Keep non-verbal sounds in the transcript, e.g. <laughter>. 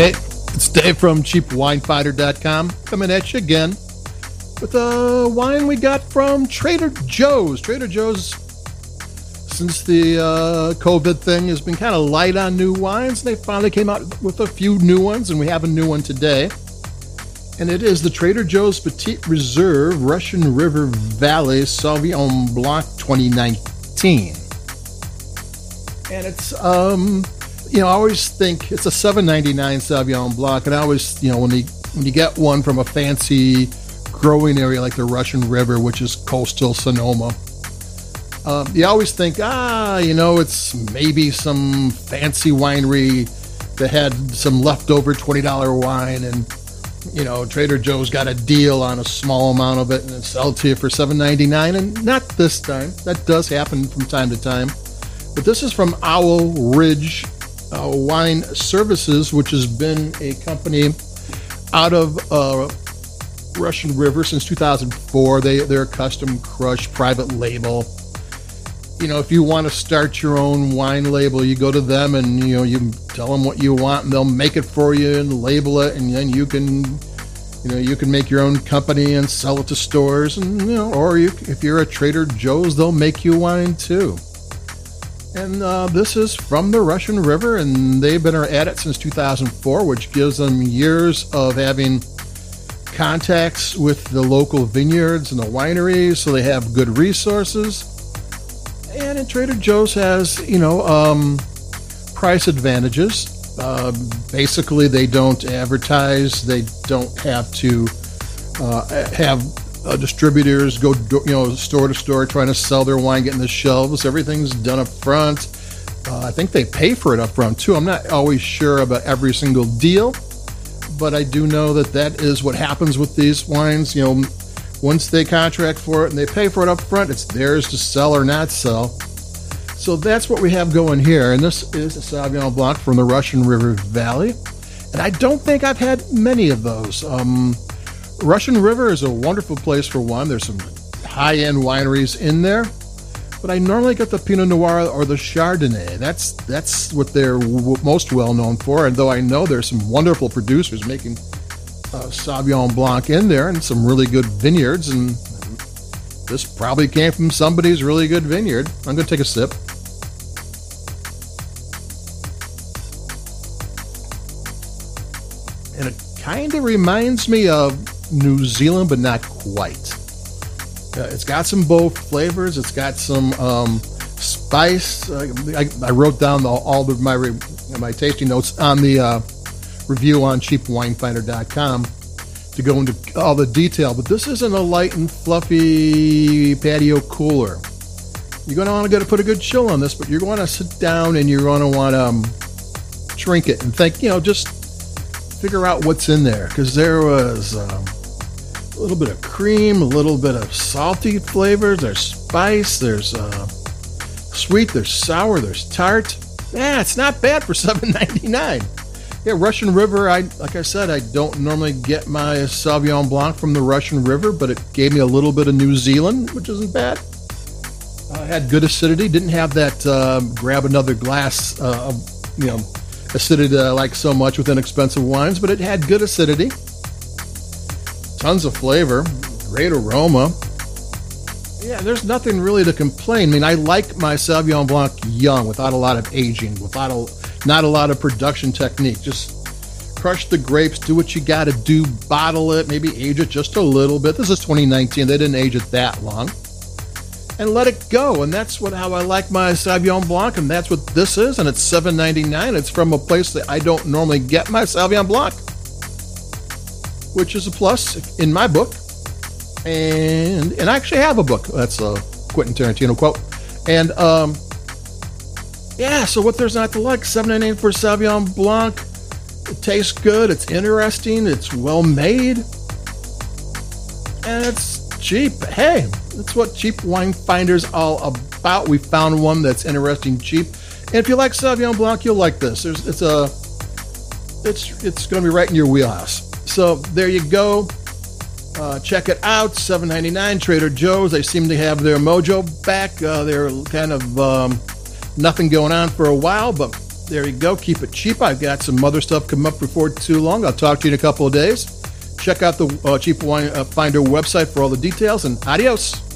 Hey, it's Dave from CheapWineFinder.com coming at you again with a wine we got from Trader Joe's. Trader Joe's, since the uh, COVID thing, has been kind of light on new wines. They finally came out with a few new ones, and we have a new one today. And it is the Trader Joe's Petite Reserve Russian River Valley Sauvignon Blanc 2019. And it's um you know, I always think it's a 7.99 Sauvignon Blanc, and I always, you know, when you when you get one from a fancy growing area like the Russian River, which is coastal Sonoma, um, you always think, ah, you know, it's maybe some fancy winery that had some leftover twenty dollar wine, and you know, Trader Joe's got a deal on a small amount of it and it sells to you for 7.99, and not this time. That does happen from time to time. But this is from Owl Ridge uh, Wine Services, which has been a company out of uh, Russian River since 2004. They they're a custom crush private label. You know, if you want to start your own wine label, you go to them and you know you tell them what you want, and they'll make it for you and label it, and then you can, you know, you can make your own company and sell it to stores, and you know, or you, if you're a Trader Joe's, they'll make you wine too. And uh, this is from the Russian River, and they've been at it since 2004, which gives them years of having contacts with the local vineyards and the wineries, so they have good resources. And Trader Joe's has, you know, um, price advantages. Uh, basically, they don't advertise. They don't have to uh, have uh, distributors go you know store to store trying to sell their wine, getting the shelves. Everything's done up front. Uh, I think they pay for it up front too. I'm not always sure about every single deal, but I do know that that is what happens with these wines. You know, once they contract for it and they pay for it up front, it's theirs to sell or not sell. So that's what we have going here. And this is a Sauvignon Blanc from the Russian River Valley. And I don't think I've had many of those. Um, Russian River is a wonderful place for one. There's some high end wineries in there, but I normally get the Pinot Noir or the Chardonnay. That's that's what they're w- most well known for. And though I know there's some wonderful producers making uh, Sauvignon Blanc in there and some really good vineyards, and this probably came from somebody's really good vineyard. I'm going to take a sip. And it kind of reminds me of New Zealand, but not quite. Uh, it's got some both flavors. It's got some um, spice. I, I, wrote down the, all of my my tasting notes on the uh, review on cheapwinefinder.com to go into all the detail. But this isn't a light and fluffy patio cooler. You're going to want to get to put a good chill on this, but you're going to sit down and you're going to want to um, drink it and think, you know, just figure out what's in there because there was. Um, a little bit of cream, a little bit of salty flavors. There's spice. There's uh, sweet. There's sour. There's tart. Yeah, it's not bad for <laughs> $7.99. Yeah, Russian River. I like I said, I don't normally get my Sauvignon Blanc from the Russian River, but it gave me a little bit of New Zealand, which isn't bad. Uh, had good acidity. Didn't have that uh, grab another glass uh, of you know acidity that I like so much with inexpensive wines, but it had good acidity tons of flavor, great aroma. Yeah, there's nothing really to complain. I mean, I like my Sauvignon Blanc young, without a lot of aging, without a not a lot of production technique. Just crush the grapes, do what you got to do, bottle it, maybe age it just a little bit. This is 2019; they didn't age it that long, and let it go. And that's what how I like my Sauvignon Blanc, and that's what this is. And it's 7.99. It's from a place that I don't normally get my Sauvignon Blanc which is a plus in my book. And and I actually have a book. That's a Quentin Tarantino quote. And um, yeah, so what there's not to like? Seven ninety eight for Sauvignon Blanc. It tastes good. It's interesting. It's well made, and it's cheap. Hey, that's what cheap wine finders all about. We found one that's interesting, cheap. And if you like Sauvignon Blanc, you'll like this. There's it's a it's it's going to be right in your wheelhouse. So there you go. Uh, check it out. Seven ninety nine. Trader Joe's. They seem to have their mojo back. Uh, they're kind of um, nothing going on for a while, but There you go. Keep it cheap. I've got some other stuff coming up before too long. I'll talk to you in a couple of days. Check out the uh, Cheap Wine uh, Finder website for all the details, and adios.